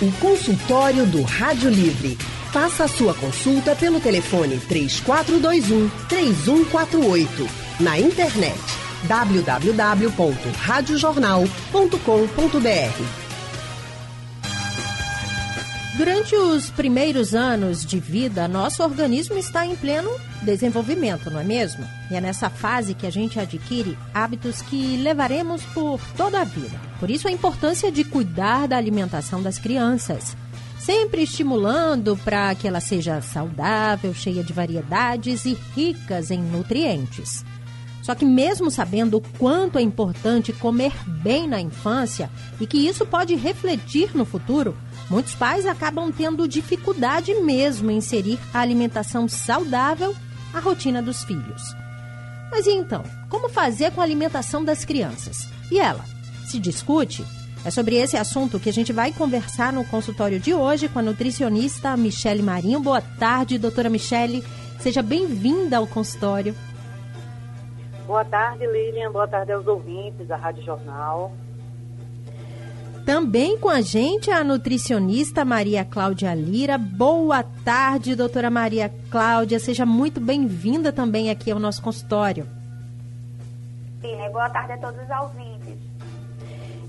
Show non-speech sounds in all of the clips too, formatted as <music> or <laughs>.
O consultório do Rádio Livre. Faça a sua consulta pelo telefone 3421 3148. Na internet www.radiojornal.com.br. Durante os primeiros anos de vida, nosso organismo está em pleno desenvolvimento, não é mesmo? E é nessa fase que a gente adquire hábitos que levaremos por toda a vida. Por isso, a importância de cuidar da alimentação das crianças, sempre estimulando para que ela seja saudável, cheia de variedades e ricas em nutrientes. Só que, mesmo sabendo o quanto é importante comer bem na infância e que isso pode refletir no futuro, muitos pais acabam tendo dificuldade mesmo em inserir a alimentação saudável à rotina dos filhos. Mas e então, como fazer com a alimentação das crianças? E ela? Se discute? É sobre esse assunto que a gente vai conversar no consultório de hoje com a nutricionista Michele Marinho. Boa tarde, doutora Michele. Seja bem-vinda ao consultório. Boa tarde, Lilian. Boa tarde aos ouvintes da Rádio Jornal. Também com a gente a nutricionista Maria Cláudia Lira. Boa tarde, doutora Maria Cláudia. Seja muito bem-vinda também aqui ao nosso consultório. Sim, boa tarde a todos os ouvintes.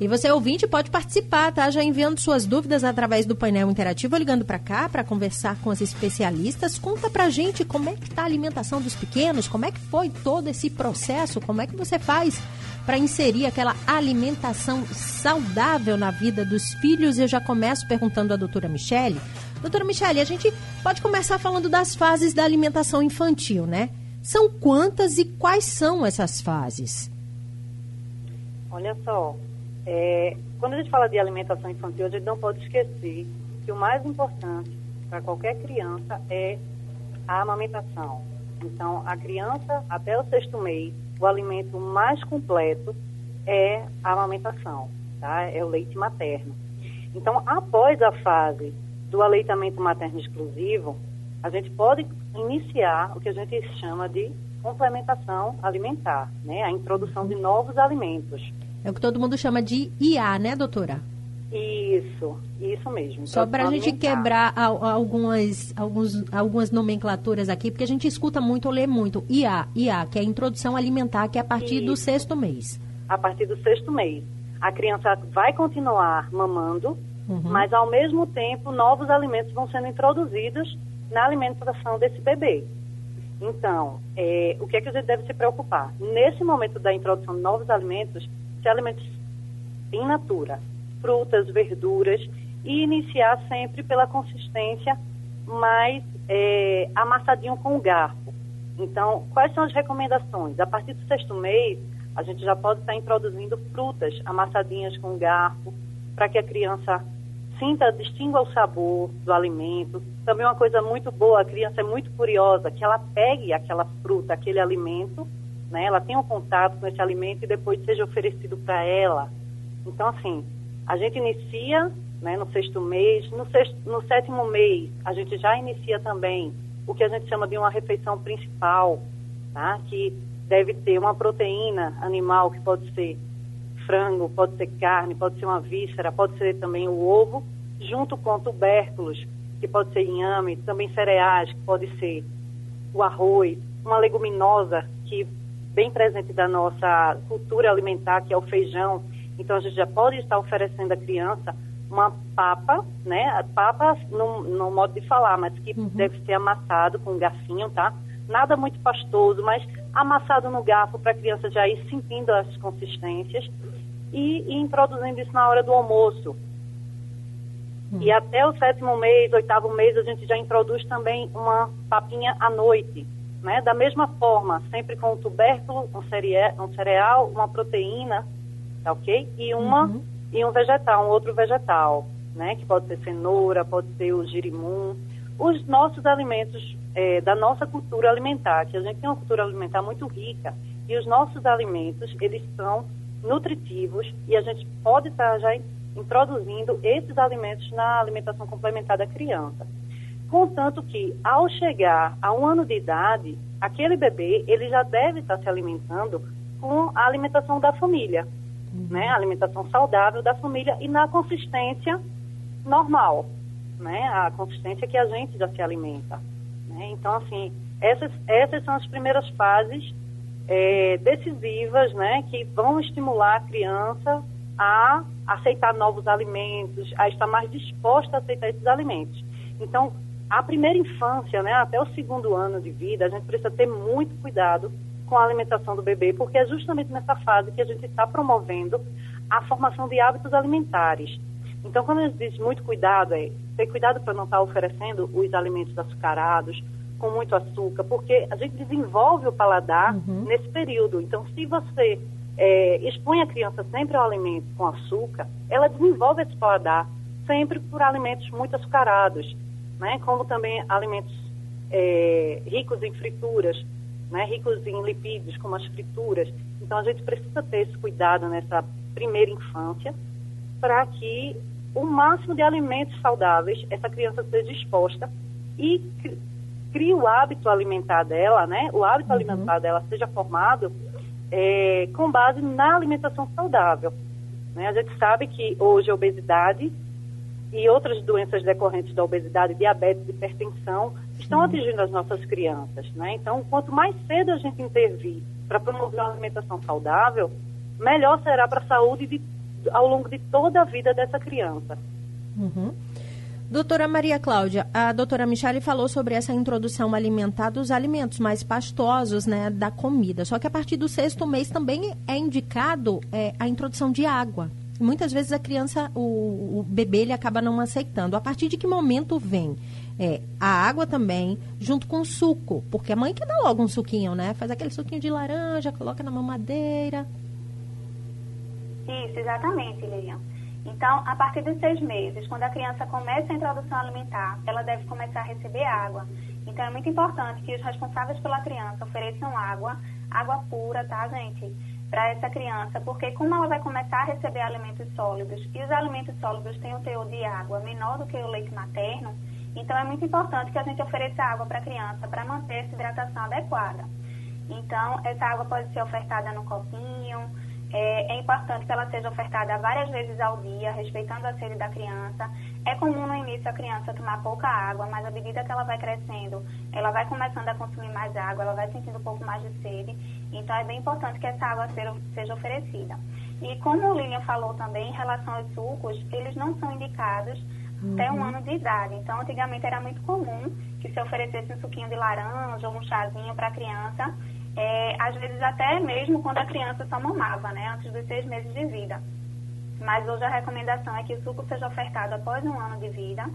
E você, ouvinte, pode participar, tá? Já enviando suas dúvidas através do painel interativo, ligando para cá para conversar com as especialistas. Conta pra gente como é que tá a alimentação dos pequenos, como é que foi todo esse processo, como é que você faz para inserir aquela alimentação saudável na vida dos filhos. Eu já começo perguntando à doutora Michele. Doutora Michele, a gente pode começar falando das fases da alimentação infantil, né? São quantas e quais são essas fases? Olha só, é, quando a gente fala de alimentação infantil, a gente não pode esquecer que o mais importante para qualquer criança é a amamentação. Então, a criança, até o sexto mês, o alimento mais completo é a amamentação, tá? É o leite materno. Então, após a fase do aleitamento materno exclusivo, a gente pode iniciar o que a gente chama de complementação alimentar, né? A introdução de novos alimentos. É o que todo mundo chama de IA, né, doutora? Isso, isso mesmo. Só para a gente quebrar algumas, alguns, algumas nomenclaturas aqui, porque a gente escuta muito ou lê muito. IA, IA, que é a introdução alimentar, que é a partir isso. do sexto mês. A partir do sexto mês. A criança vai continuar mamando, uhum. mas ao mesmo tempo novos alimentos vão sendo introduzidos na alimentação desse bebê. Então, é, o que é que a gente deve se preocupar? Nesse momento da introdução de novos alimentos, se alimentos in natura, frutas, verduras, e iniciar sempre pela consistência mais é, amassadinho com o garfo. Então, quais são as recomendações? A partir do sexto mês, a gente já pode estar introduzindo frutas amassadinhas com o garfo, para que a criança sinta, distingua o sabor do alimento. Também uma coisa muito boa, a criança é muito curiosa, que ela pegue aquela fruta, aquele alimento, né? Ela tenha um contato com esse alimento e depois seja oferecido para ela. Então, assim, a gente inicia né, no sexto mês, no, sexto, no sétimo mês a gente já inicia também o que a gente chama de uma refeição principal, tá? Que deve ter uma proteína animal que pode ser frango, pode ser carne, pode ser uma víscera, pode ser também o ovo, junto com tubérculos, que pode ser inhame, também cereais, que pode ser o arroz, uma leguminosa que bem presente da nossa cultura alimentar, que é o feijão. Então, a gente já pode estar oferecendo à criança uma papa, né? Papa no, no modo de falar, mas que uhum. deve ser amassado com um garfinho, tá? Nada muito pastoso, mas amassado no garfo para a criança já ir sentindo as consistências e, e introduzindo isso na hora do almoço. Uhum. E até o sétimo mês, oitavo mês, a gente já introduz também uma papinha à noite né? Da mesma forma, sempre com um tubérculo, um, cereal, um cereal uma proteína, tá ok? E, uma, uhum. e um vegetal, um outro vegetal, né? Que pode ser cenoura, pode ser o girimum. Os nossos alimentos é, da nossa cultura alimentar, que a gente tem uma cultura alimentar muito rica, e os nossos alimentos, eles são nutritivos e a gente pode estar já introduzindo esses alimentos na alimentação complementar da criança. Contanto que, ao chegar a um ano de idade, aquele bebê ele já deve estar se alimentando com a alimentação da família, uhum. né? A alimentação saudável da família e na consistência normal, né? A consistência que a gente já se alimenta. Né? Então, assim, essas, essas são as primeiras fases é, decisivas, né? Que vão estimular a criança a aceitar novos alimentos, a estar mais disposta a aceitar esses alimentos. Então, a primeira infância, né, até o segundo ano de vida, a gente precisa ter muito cuidado com a alimentação do bebê, porque é justamente nessa fase que a gente está promovendo a formação de hábitos alimentares. Então, quando a gente diz muito cuidado, é ter cuidado para não estar tá oferecendo os alimentos açucarados, com muito açúcar, porque a gente desenvolve o paladar uhum. nesse período. Então, se você é, expõe a criança sempre ao alimento com açúcar, ela desenvolve esse paladar sempre por alimentos muito açucarados, né? como também alimentos é, ricos em frituras, né? ricos em lipídios, como as frituras. Então, a gente precisa ter esse cuidado nessa primeira infância para que o máximo de alimentos saudáveis essa criança seja exposta e crie o hábito alimentar dela, né? O hábito uhum. alimentar dela seja formado é, com base na alimentação saudável. Né? A gente sabe que hoje a obesidade e outras doenças decorrentes da obesidade, diabetes, hipertensão, estão atingindo as nossas crianças. Né? Então, quanto mais cedo a gente intervir para promover uma alimentação saudável, melhor será para a saúde de, ao longo de toda a vida dessa criança. Uhum. Doutora Maria Cláudia, a doutora Michele falou sobre essa introdução alimentar dos alimentos mais pastosos, né, da comida. Só que a partir do sexto mês também é indicado é, a introdução de água. Muitas vezes a criança, o, o, bebê, ele acaba não aceitando. A partir de que momento vem? É, a água também, junto com o suco. Porque a mãe quer dar logo um suquinho, né? Faz aquele suquinho de laranja, coloca na mamadeira. Isso, exatamente, Lilian. Então, a partir dos seis meses, quando a criança começa a introdução alimentar, ela deve começar a receber água. Então, é muito importante que os responsáveis pela criança ofereçam água, água pura, tá, gente? Para essa criança, porque como ela vai começar a receber alimentos sólidos e os alimentos sólidos têm um teor de água menor do que o leite materno, então é muito importante que a gente ofereça água para a criança para manter essa hidratação adequada. Então, essa água pode ser ofertada no copinho, é, é, importante que ela seja ofertada várias vezes ao dia, respeitando a sede da criança. É comum no início a criança tomar pouca água, mas à medida que ela vai crescendo, ela vai começando a consumir mais água, ela vai sentindo um pouco mais de sede. Então é bem importante que essa água seja, oferecida. E como o Lilian falou também, em relação aos sucos, eles não são indicados uhum. até um uhum. ano de idade. Então, antigamente era muito comum que se oferecesse um suquinho de laranja ou um chazinho para a criança é, às vezes até mesmo quando a criança só mamava, né, antes dos seis meses de vida. Mas hoje a recomendação é que o suco seja ofertado após um ano de vida,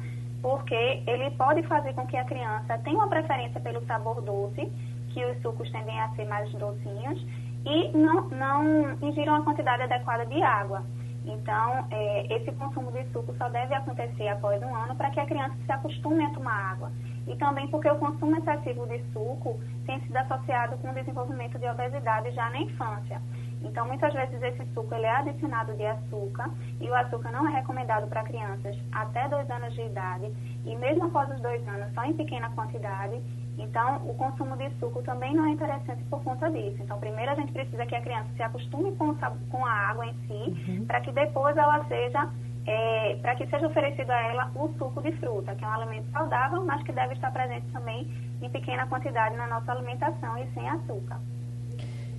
porque ele pode fazer com que a criança tenha uma preferência pelo sabor doce, que os sucos tendem a ser mais docinhos, e não, não ingiram a quantidade adequada de água. Então, é, esse consumo de suco só deve acontecer após um ano para que a criança se acostume a tomar água. E também porque o consumo excessivo de suco tem sido associado com o desenvolvimento de obesidade já na infância. Então, muitas vezes esse suco ele é adicionado de açúcar e o açúcar não é recomendado para crianças até dois anos de idade e mesmo após os dois anos só em pequena quantidade. Então, o consumo de suco também não é interessante por conta disso. Então, primeiro a gente precisa que a criança se acostume com, com a água em si, uhum. para que depois ela seja é, para que seja oferecido a ela o suco de fruta, que é um alimento saudável, mas que deve estar presente também em pequena quantidade na nossa alimentação e sem açúcar.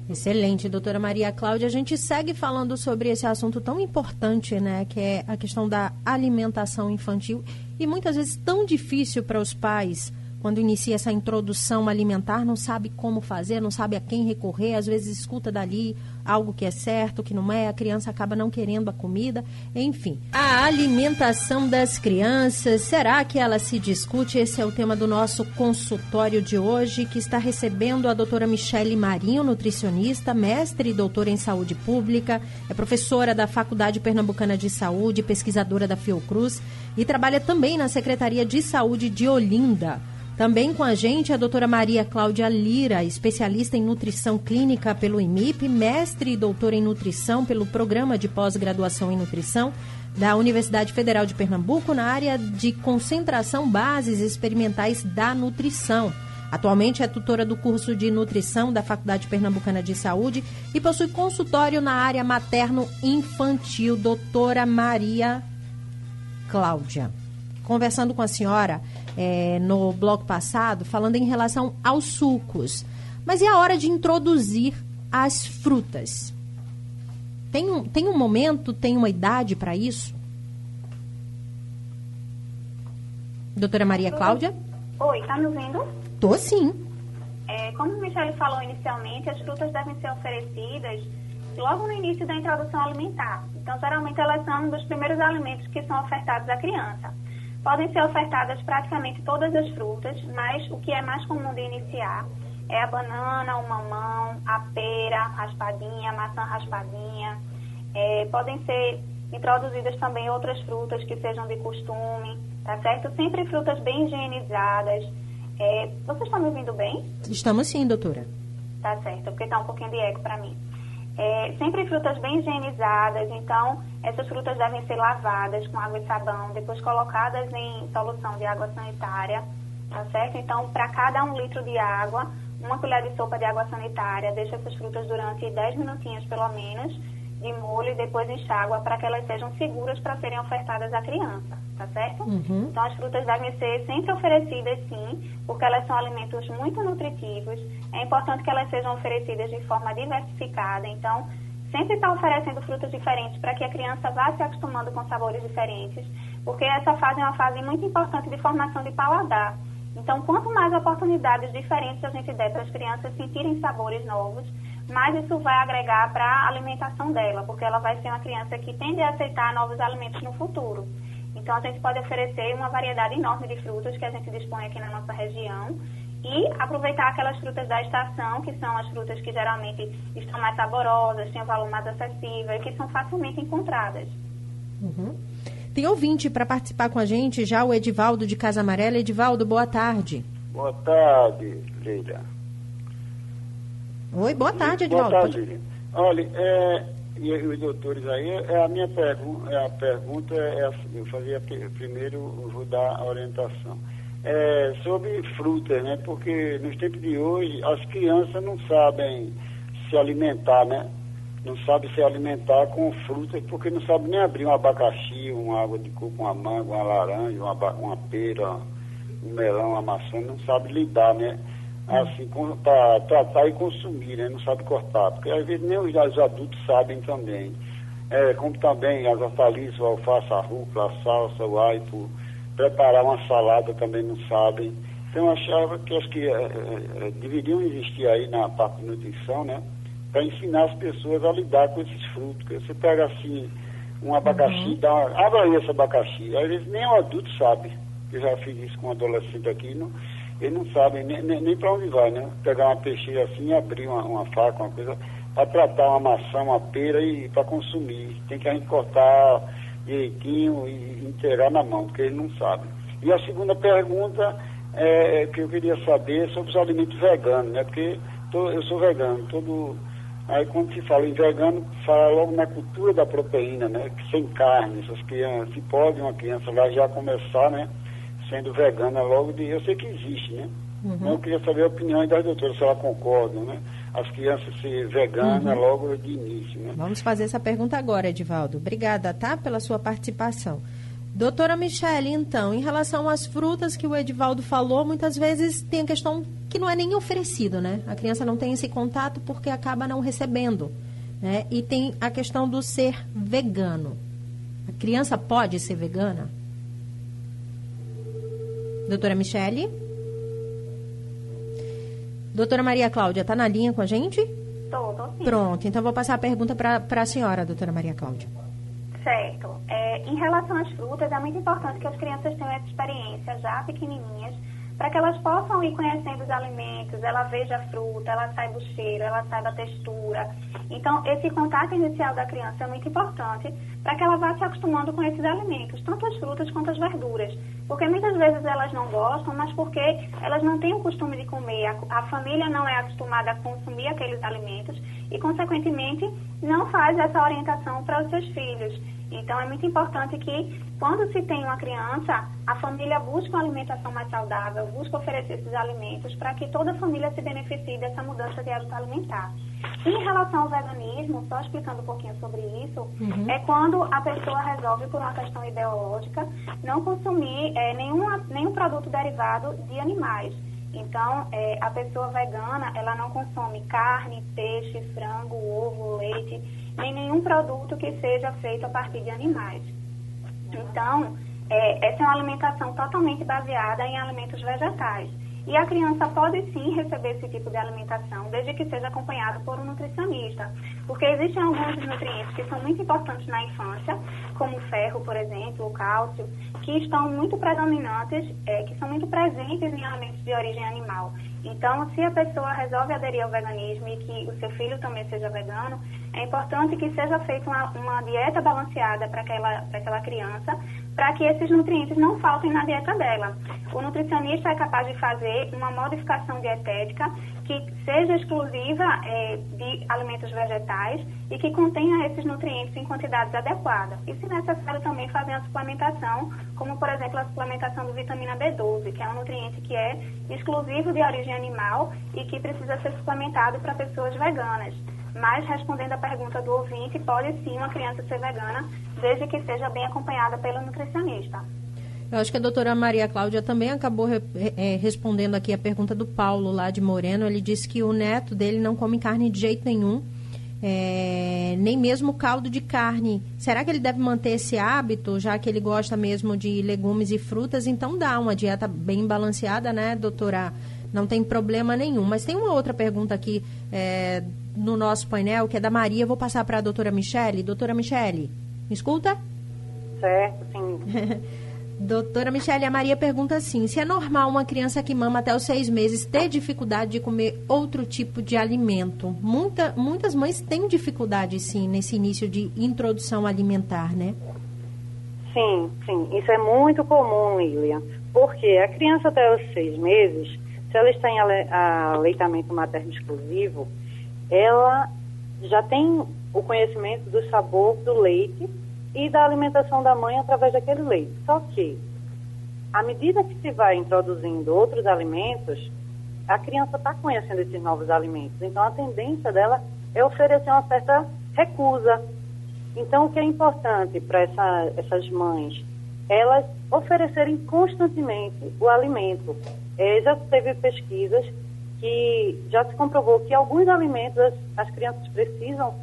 Excelente, doutora Maria Cláudia. A gente segue falando sobre esse assunto tão importante, né, que é a questão da alimentação infantil e muitas vezes tão difícil para os pais quando inicia essa introdução alimentar, não sabe como fazer, não sabe a quem recorrer, às vezes escuta dali algo que é certo, que não é, a criança acaba não querendo a comida, enfim. A alimentação das crianças, será que ela se discute? Esse é o tema do nosso consultório de hoje, que está recebendo a doutora Michele Marinho, nutricionista, mestre e doutora em saúde pública, é professora da Faculdade Pernambucana de Saúde, pesquisadora da Fiocruz e trabalha também na Secretaria de Saúde de Olinda. Também com a gente a doutora Maria Cláudia Lira, especialista em nutrição clínica pelo IMIP, mestre e doutora em nutrição pelo Programa de Pós-Graduação em Nutrição da Universidade Federal de Pernambuco na área de concentração bases experimentais da nutrição. Atualmente é tutora do curso de nutrição da Faculdade Pernambucana de Saúde e possui consultório na área materno-infantil. Doutora Maria Cláudia. Conversando com a senhora é, no bloco passado, falando em relação aos sucos. Mas e a hora de introduzir as frutas? Tem um, tem um momento, tem uma idade para isso? Doutora Maria Cláudia? Oi, tá me ouvindo? Tô sim. É, como o Michele falou inicialmente, as frutas devem ser oferecidas logo no início da introdução alimentar. Então, geralmente, elas são um dos primeiros alimentos que são ofertados à criança. Podem ser ofertadas praticamente todas as frutas, mas o que é mais comum de iniciar é a banana, o mamão, a pera raspadinha, a maçã raspadinha. É, podem ser introduzidas também outras frutas que sejam de costume, tá certo? Sempre frutas bem higienizadas. É, vocês estão me ouvindo bem? Estamos sim, doutora. Tá certo, porque está um pouquinho de eco para mim. É, sempre frutas bem higienizadas, então essas frutas devem ser lavadas com água e sabão, depois colocadas em solução de água sanitária, tá certo? Então, para cada um litro de água, uma colher de sopa de água sanitária, deixa essas frutas durante 10 minutinhos pelo menos, de molho e depois enxágua para que elas sejam seguras para serem ofertadas à criança, tá certo? Uhum. Então as frutas devem ser sempre oferecidas sim, porque elas são alimentos muito nutritivos. É importante que elas sejam oferecidas de forma diversificada, então sempre está oferecendo frutas diferentes para que a criança vá se acostumando com sabores diferentes, porque essa fase é uma fase muito importante de formação de paladar. Então, quanto mais oportunidades diferentes a gente der para as crianças sentirem sabores novos, mais isso vai agregar para a alimentação dela, porque ela vai ser uma criança que tende a aceitar novos alimentos no futuro. Então, a gente pode oferecer uma variedade enorme de frutas que a gente dispõe aqui na nossa região e aproveitar aquelas frutas da estação, que são as frutas que geralmente estão mais saborosas, têm um valor mais acessível e que são facilmente encontradas. Uhum. Tem ouvinte para participar com a gente, já o Edivaldo de Casa Amarela. Edivaldo, boa tarde. Boa tarde, Leila. Oi, boa tarde, Edvaldo. Boa tarde. Olha, é, e os doutores aí, é a minha pergunta, é a pergunta é assim, eu fazia primeiro, vou dar a orientação. É, sobre frutas, né? Porque nos tempos de hoje as crianças não sabem se alimentar, né? Não sabem se alimentar com frutas, porque não sabem nem abrir um abacaxi, uma água de coco, uma manga, uma laranja, uma, uma pera, um melão, uma maçã, não sabem lidar, né? Assim, para tratar e consumir, né? Não sabe cortar, porque às vezes nem os, os adultos sabem também. É, como também as hortaliças, o alface, a rúcula, a salsa, o aipo, preparar uma salada também não sabem. Então eu achava que acho que é, é, é, deveriam existir aí na parte de nutrição, né? Para ensinar as pessoas a lidar com esses frutos. Porque você pega assim, um abacaxi, uhum. dá uma, abre aí esse abacaxi. Às vezes nem o adulto sabe. Eu já fiz isso com um adolescente aqui, não, eles não sabem nem, nem, nem para onde vai, né? Pegar uma peixeira assim, abrir uma, uma faca, uma coisa, para tratar uma maçã, uma pera e para consumir. Tem que a gente cortar direitinho e inteirar na mão, porque eles não sabem. E a segunda pergunta é, que eu queria saber sobre os alimentos veganos, né? Porque tô, eu sou vegano, todo. Aí quando se fala em vegano, fala logo na cultura da proteína, né? Sem carne, essas crianças, se pode uma criança lá já começar, né? Sendo vegana logo de. Eu sei que existe, né? Uhum. Eu queria saber a opinião das doutoras, se ela concordam, né? As crianças ser veganas uhum. logo de início, né? Vamos fazer essa pergunta agora, Edivaldo. Obrigada, tá? Pela sua participação. Doutora Michele, então, em relação às frutas que o Edivaldo falou, muitas vezes tem a questão que não é nem oferecido, né? A criança não tem esse contato porque acaba não recebendo. Né? E tem a questão do ser vegano. A criança pode ser vegana? Doutora Michele? Doutora Maria Cláudia, está na linha com a gente? Estou, estou sim. Pronto, então vou passar a pergunta para a senhora, doutora Maria Cláudia. Certo. É, em relação às frutas, é muito importante que as crianças tenham essa experiência já pequenininhas para que elas possam ir conhecendo os alimentos, ela veja a fruta, ela saiba o cheiro, ela saiba a textura. Então, esse contato inicial da criança é muito importante para que ela vá se acostumando com esses alimentos, tanto as frutas quanto as verduras. Porque muitas vezes elas não gostam, mas porque elas não têm o costume de comer, a, a família não é acostumada a consumir aqueles alimentos e, consequentemente, não faz essa orientação para os seus filhos. Então, é muito importante que, quando se tem uma criança, a família busque uma alimentação mais saudável, busque oferecer esses alimentos para que toda a família se beneficie dessa mudança de hábito alimentar. Em relação ao veganismo, só explicando um pouquinho sobre isso, uhum. é quando a pessoa resolve, por uma questão ideológica, não consumir é, nenhuma, nenhum produto derivado de animais. Então, é, a pessoa vegana, ela não consome carne, peixe, frango, ovo, leite, nem nenhum produto que seja feito a partir de animais. Então, é, essa é uma alimentação totalmente baseada em alimentos vegetais. E a criança pode sim receber esse tipo de alimentação, desde que seja acompanhado por um nutricionista. Porque existem alguns nutrientes que são muito importantes na infância, como o ferro, por exemplo, o cálcio, que estão muito predominantes, é, que são muito presentes em alimentos de origem animal. Então, se a pessoa resolve aderir ao veganismo e que o seu filho também seja vegano, é importante que seja feita uma, uma dieta balanceada para aquela, aquela criança, para que esses nutrientes não faltem na dieta dela. O nutricionista é capaz de fazer uma modificação dietética que seja exclusiva é, de alimentos vegetais e que contenha esses nutrientes em quantidades adequadas. E, se necessário, também fazer a suplementação, como, por exemplo, a suplementação de vitamina B12, que é um nutriente que é exclusivo de origem animal e que precisa ser suplementado para pessoas veganas. Mas, respondendo à pergunta do ouvinte, pode sim uma criança ser vegana, desde que seja bem acompanhada pelo nutricionista. Eu acho que a doutora Maria Cláudia também acabou é, respondendo aqui a pergunta do Paulo, lá de Moreno. Ele disse que o neto dele não come carne de jeito nenhum, é, nem mesmo caldo de carne. Será que ele deve manter esse hábito, já que ele gosta mesmo de legumes e frutas? Então dá uma dieta bem balanceada, né, doutora? Não tem problema nenhum. Mas tem uma outra pergunta aqui é, no nosso painel, que é da Maria. Vou passar para a doutora Michele. Doutora Michele, me escuta? Certo, sim. <laughs> doutora Michele, a Maria pergunta assim: se é normal uma criança que mama até os seis meses ter dificuldade de comer outro tipo de alimento? Muita, muitas mães têm dificuldade, sim, nesse início de introdução alimentar, né? Sim, sim. Isso é muito comum, Lilian. Porque a criança até os seis meses, se ela está em aleitamento materno exclusivo, ela já tem o conhecimento do sabor do leite e da alimentação da mãe através daquele leite. Só que, à medida que se vai introduzindo outros alimentos, a criança está conhecendo esses novos alimentos. Então, a tendência dela é oferecer uma certa recusa. Então, o que é importante para essa, essas mães? Elas oferecerem constantemente o alimento. É, já teve pesquisas que já se comprovou que alguns alimentos as, as crianças precisam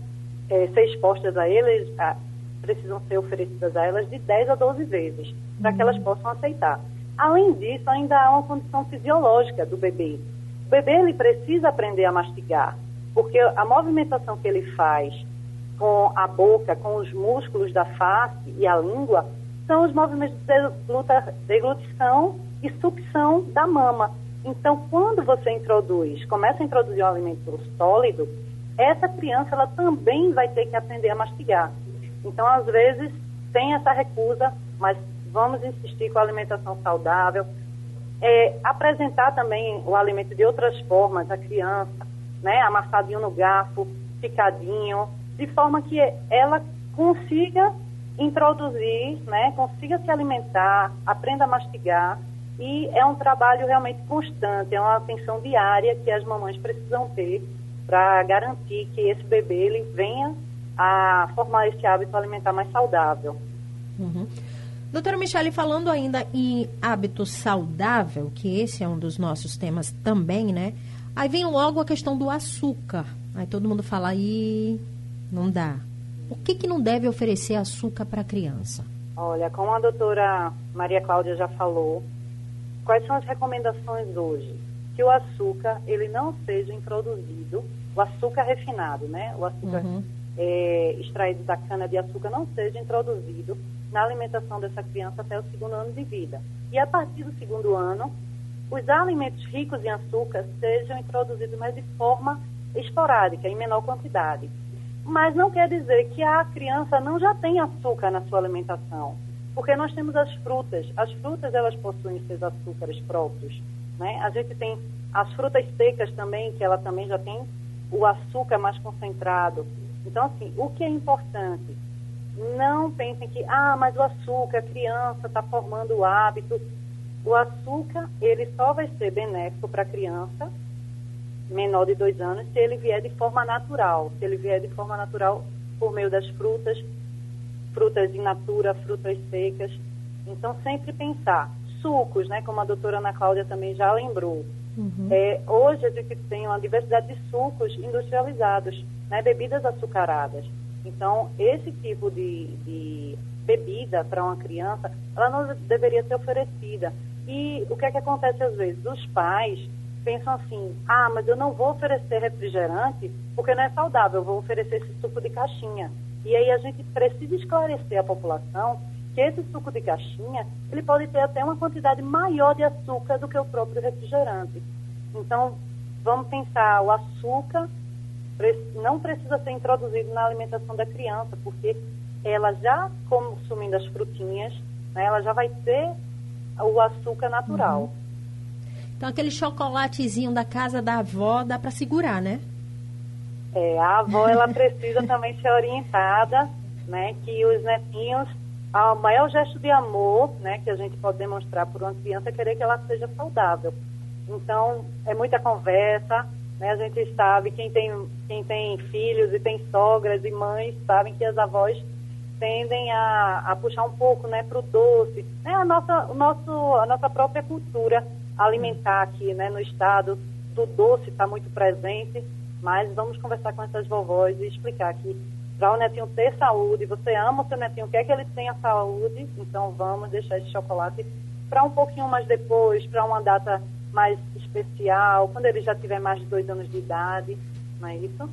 é, ser expostas a eles, a, precisam ser oferecidas a elas de 10 a 12 vezes, para que elas possam aceitar. Além disso, ainda há uma condição fisiológica do bebê. O bebê ele precisa aprender a mastigar, porque a movimentação que ele faz com a boca, com os músculos da face e a língua, são os movimentos de deglutição e sucção da mama. Então, quando você introduz, começa a introduzir um alimento sólido, essa criança ela também vai ter que aprender a mastigar. Então, às vezes, tem essa recusa, mas vamos insistir com a alimentação saudável. É, apresentar também o alimento de outras formas à criança, né? Amassadinho no garfo, picadinho, de forma que ela consiga introduzir, né? Consiga se alimentar, aprenda a mastigar e é um trabalho realmente constante, é uma atenção diária que as mamães precisam ter para garantir que esse bebê ele venha a formar esse hábito alimentar mais saudável. Uhum. Doutora Michele, falando ainda em hábito saudável, que esse é um dos nossos temas também, né? Aí vem logo a questão do açúcar. Aí todo mundo fala aí, não dá. Por que, que não deve oferecer açúcar para a criança? Olha, como a doutora Maria Cláudia já falou, Quais são as recomendações hoje? Que o açúcar ele não seja introduzido, o açúcar refinado, né? O açúcar uhum. É, extraído da cana de açúcar não seja introduzido na alimentação dessa criança até o segundo ano de vida. E a partir do segundo ano, os alimentos ricos em açúcar sejam introduzidos, mas de forma esporádica, em menor quantidade. Mas não quer dizer que a criança não já tem açúcar na sua alimentação porque nós temos as frutas. As frutas, elas possuem seus açúcares próprios, né? A gente tem as frutas secas também, que ela também já tem o açúcar mais concentrado. Então, assim, o que é importante? não pensem que, ah, mas o açúcar, a criança está formando o hábito. O açúcar, ele só vai ser benéfico para a criança menor de dois anos se ele vier de forma natural. Se ele vier de forma natural por meio das frutas, frutas in natura, frutas secas. Então, sempre pensar. Sucos, né, como a doutora Ana Cláudia também já lembrou. Uhum. É, hoje a gente tem uma diversidade de sucos industrializados, né, bebidas açucaradas. Então, esse tipo de, de bebida para uma criança, ela não deveria ser oferecida. E o que é que acontece às vezes? Os pais pensam assim, ah, mas eu não vou oferecer refrigerante porque não é saudável, eu vou oferecer esse suco de caixinha. E aí a gente precisa esclarecer a população que esse suco de caixinha, ele pode ter até uma quantidade maior de açúcar do que o próprio refrigerante. Então, vamos pensar, o açúcar não precisa ser introduzido na alimentação da criança, porque ela já consumindo as frutinhas, né, ela já vai ter o açúcar natural. Uhum. Então aquele chocolatezinho da casa da avó dá para segurar, né? É, a avó ela precisa <laughs> também ser orientada, né, que os netinhos, o maior gesto de amor, né, que a gente pode demonstrar por uma criança é querer que ela seja saudável. Então, é muita conversa, né? A gente sabe, quem tem, quem tem filhos e tem sogras e mães, sabem que as avós tendem a, a puxar um pouco né, para o doce. Né? A, nossa, o nosso, a nossa própria cultura alimentar aqui né, no estado do doce está muito presente, mas vamos conversar com essas vovós e explicar que para o netinho ter saúde, você ama o seu netinho, quer que ele tenha saúde, então vamos deixar esse chocolate para um pouquinho mais depois, para uma data mais especial, quando ele já tiver mais de dois anos de idade, não é isso?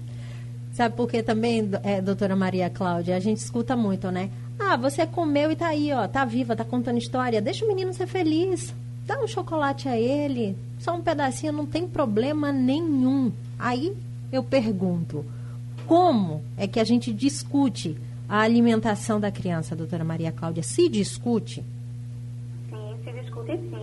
Sabe por que também, é, doutora Maria Cláudia, a gente escuta muito, né? Ah, você comeu e tá aí, ó, tá viva, tá contando história, deixa o menino ser feliz. Dá um chocolate a ele, só um pedacinho, não tem problema nenhum. Aí eu pergunto, como é que a gente discute a alimentação da criança, doutora Maria Cláudia? Se discute?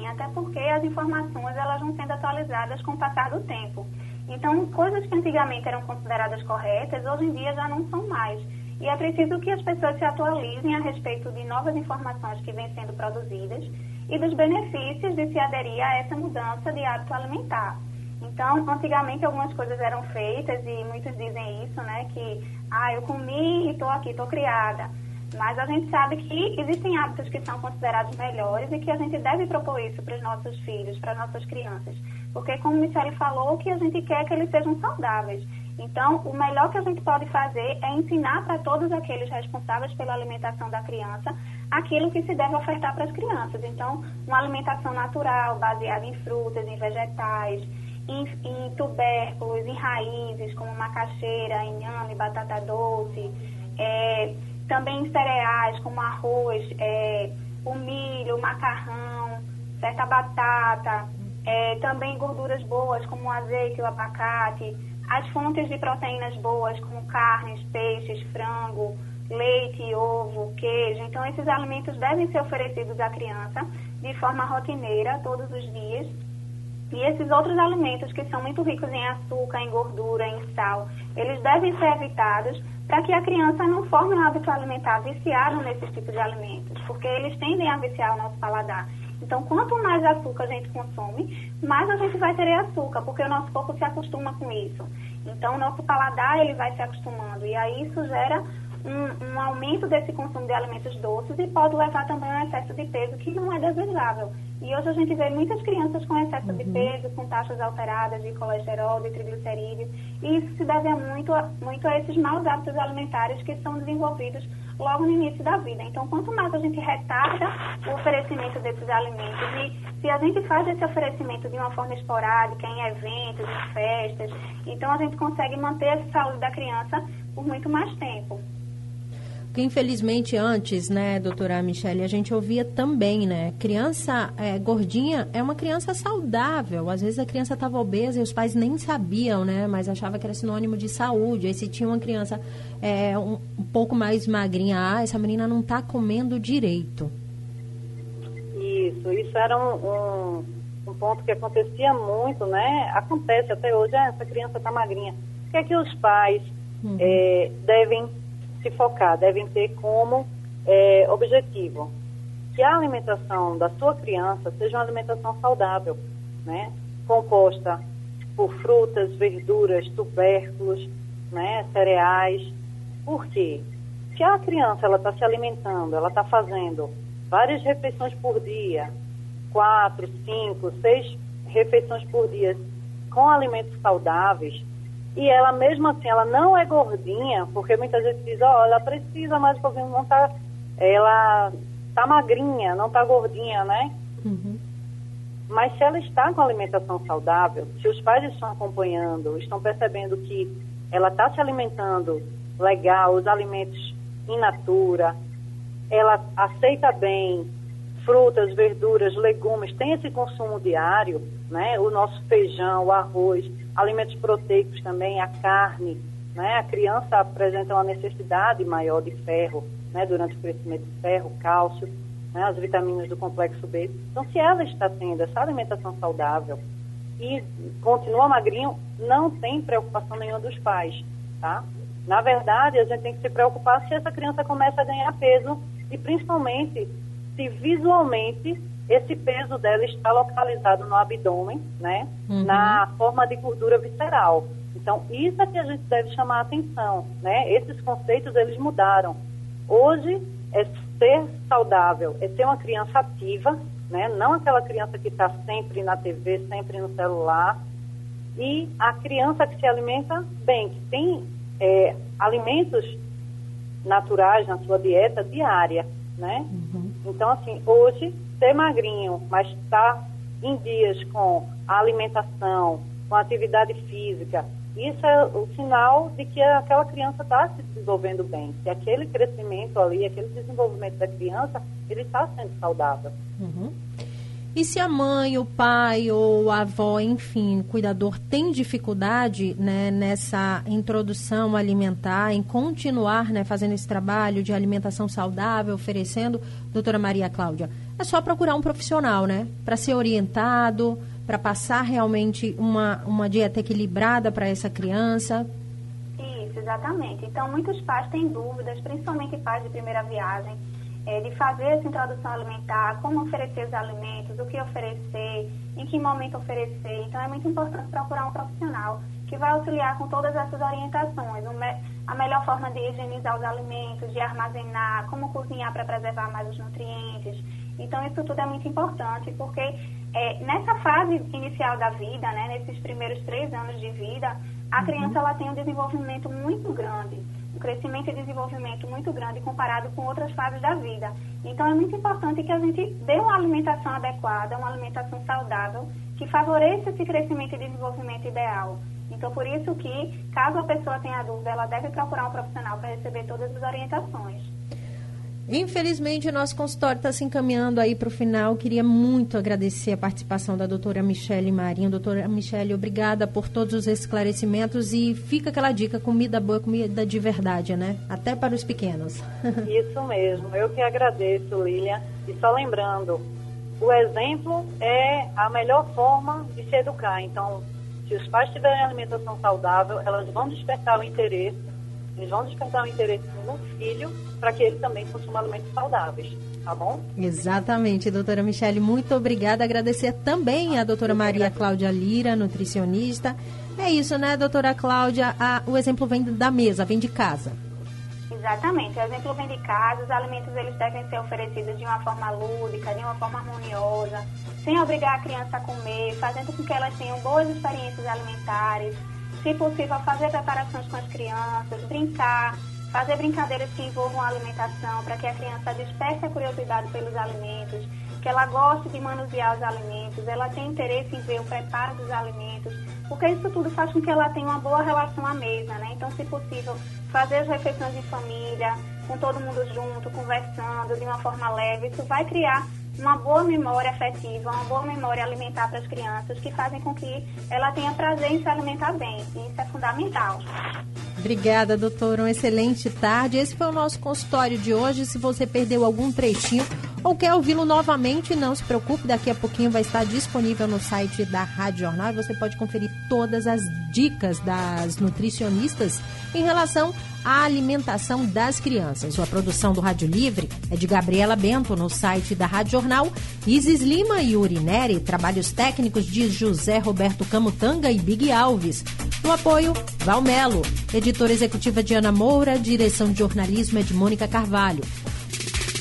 Até porque as informações elas vão sendo atualizadas com o passar do tempo. Então, coisas que antigamente eram consideradas corretas, hoje em dia já não são mais. E é preciso que as pessoas se atualizem a respeito de novas informações que vêm sendo produzidas e dos benefícios de se aderir a essa mudança de hábito alimentar. Então, antigamente algumas coisas eram feitas e muitos dizem isso, né? Que, ah, eu comi e estou aqui, estou criada. Mas a gente sabe que existem hábitos que são considerados melhores e que a gente deve propor isso para os nossos filhos, para as nossas crianças. Porque, como Michele falou, o que a gente quer é que eles sejam saudáveis. Então, o melhor que a gente pode fazer é ensinar para todos aqueles responsáveis pela alimentação da criança aquilo que se deve ofertar para as crianças. Então, uma alimentação natural, baseada em frutas, em vegetais, em, em tubérculos, em raízes, como macaxeira, inhame, batata doce. É, também cereais como arroz, é, o milho, o macarrão, certa batata, é, também gorduras boas como o azeite, o abacate, as fontes de proteínas boas como carnes, peixes, frango, leite, ovo, queijo. Então, esses alimentos devem ser oferecidos à criança de forma rotineira, todos os dias. E esses outros alimentos que são muito ricos em açúcar, em gordura, em sal, eles devem ser evitados para que a criança não forme um hábito alimentar viciado nesses tipos de alimentos, porque eles tendem a viciar o nosso paladar. Então, quanto mais açúcar a gente consome, mais a gente vai ter açúcar, porque o nosso corpo se acostuma com isso. Então, o nosso paladar ele vai se acostumando e aí isso gera um, um, aumento desse consumo de alimentos doces e pode levar também a um excesso de peso que não é desejável. E hoje a gente vê muitas crianças com excesso uhum. de peso, com taxas alteradas de colesterol, de triglicerídeos, e isso se deve muito a, muito a esses maus hábitos alimentares que são desenvolvidos logo no início da vida. Então, quanto mais a gente retarda o oferecimento desses alimentos, e se a gente faz esse oferecimento de uma forma esporádica, em eventos, em festas, então a gente consegue manter a saúde da criança por muito mais tempo. Porque infelizmente antes, né, doutora Michele, a gente ouvia também, né? Criança é, gordinha é uma criança saudável. Às vezes a criança estava obesa e os pais nem sabiam, né? Mas achava que era sinônimo de saúde. Aí se tinha uma criança é, um, um pouco mais magrinha, ah, essa menina não está comendo direito. Isso, isso era um, um, um, ponto que acontecia muito, né? Acontece até hoje, ah, essa criança está magrinha. O que é que os pais uhum. é, devem se focar, devem ter como é, objetivo que a alimentação da sua criança seja uma alimentação saudável, né? Composta por frutas, verduras, tubérculos, né? Cereais. Por quê? Se a criança ela está se alimentando, ela está fazendo várias refeições por dia, quatro, cinco, seis refeições por dia com alimentos saudáveis, e ela mesmo assim, ela não é gordinha, porque muitas vezes diz, ó, oh, ela precisa mais um pouquinho, não tá, ela tá magrinha, não tá gordinha, né? Uhum. Mas se ela está com alimentação saudável, se os pais estão acompanhando, estão percebendo que ela está se alimentando legal, os alimentos in natura, ela aceita bem frutas, verduras, legumes, tem esse consumo diário, né? O nosso feijão, o arroz, alimentos proteicos também, a carne, né? A criança apresenta uma necessidade maior de ferro, né? Durante o crescimento de ferro, cálcio, né? as vitaminas do complexo B. Então, se ela está tendo essa alimentação saudável e continua magrinho, não tem preocupação nenhuma dos pais, tá? Na verdade, a gente tem que se preocupar se essa criança começa a ganhar peso e principalmente se visualmente esse peso dela está localizado no abdômen, né? Uhum. Na forma de gordura visceral. Então, isso é que a gente deve chamar a atenção, né? Esses conceitos, eles mudaram. Hoje, é ser saudável, é ser uma criança ativa, né? Não aquela criança que está sempre na TV, sempre no celular. E a criança que se alimenta bem, que tem é, alimentos naturais na sua dieta diária, né? Uhum. Então, assim, hoje, ser magrinho, mas estar tá em dias com a alimentação, com a atividade física, isso é o sinal de que aquela criança está se desenvolvendo bem, que aquele crescimento ali, aquele desenvolvimento da criança, ele está sendo saudável. Uhum. E se a mãe, o pai ou a avó, enfim, o cuidador tem dificuldade né, nessa introdução alimentar, em continuar né, fazendo esse trabalho de alimentação saudável, oferecendo, doutora Maria Cláudia, é só procurar um profissional, né? Para ser orientado, para passar realmente uma, uma dieta equilibrada para essa criança. Isso, exatamente. Então, muitos pais têm dúvidas, principalmente pais de primeira viagem é, de fazer essa introdução alimentar, como oferecer os alimentos, o que oferecer, em que momento oferecer. Então, é muito importante procurar um profissional que vai auxiliar com todas essas orientações. a melhor forma de higienizar os alimentos, de armazenar, como cozinhar para preservar mais os nutrientes. Então, isso tudo é muito importante, porque é, nessa fase inicial da vida, né, nesses primeiros três anos de vida, a uhum. criança ela tem um desenvolvimento muito grande crescimento e desenvolvimento muito grande comparado com outras fases da vida. Então, é muito importante que a gente dê uma alimentação adequada, uma alimentação saudável, que favoreça esse crescimento e desenvolvimento ideal. Então, por isso que, caso a pessoa tenha dúvida, ela deve procurar um profissional para receber todas as orientações. Infelizmente, o nosso consultório está se encaminhando aí para o final. Queria muito agradecer a participação da doutora Michele Marinho. Doutora Michele, obrigada por todos os esclarecimentos e fica aquela dica, comida boa, comida de verdade, né? Até para os pequenos. <laughs> Isso mesmo, eu que agradeço, Lilian. E só lembrando, o exemplo é a melhor forma de se educar. Então, se os pais tiverem alimentação saudável, elas vão despertar o interesse eles vão despertar o interesse no filho para que ele também consuma alimentos saudáveis. Tá bom? Exatamente, doutora Michele, muito obrigada. Agradecer também a doutora Maria Cláudia Lira, nutricionista. É isso, né, doutora Cláudia? A, o exemplo vem da mesa, vem de casa. Exatamente, o exemplo vem de casa, os alimentos eles devem ser oferecidos de uma forma lúdica, de uma forma harmoniosa, sem obrigar a criança a comer, fazendo com que elas tenham boas experiências alimentares, se possível, fazer preparações com as crianças, brincar, fazer brincadeiras que envolvam a alimentação, para que a criança desperte a curiosidade pelos alimentos, que ela goste de manusear os alimentos, ela tenha interesse em ver o preparo dos alimentos, porque isso tudo faz com que ela tenha uma boa relação à mesa, né? Então, se possível, fazer as refeições em família, com todo mundo junto, conversando de uma forma leve, isso vai criar uma boa memória afetiva, uma boa memória alimentar para as crianças, que fazem com que ela tenha prazer em se alimentar bem. E isso é fundamental. Obrigada, doutora. Uma excelente tarde. Esse foi o nosso consultório de hoje. Se você perdeu algum trechinho, ou quer ouvi-lo novamente, não se preocupe, daqui a pouquinho vai estar disponível no site da Rádio Jornal e você pode conferir todas as dicas das nutricionistas em relação à alimentação das crianças. A produção do Rádio Livre é de Gabriela Bento no site da Rádio Jornal, Isis Lima e Urineri, trabalhos técnicos de José Roberto Camutanga e Big Alves. No apoio, Valmelo, editora executiva Diana Moura, direção de jornalismo é de Mônica Carvalho.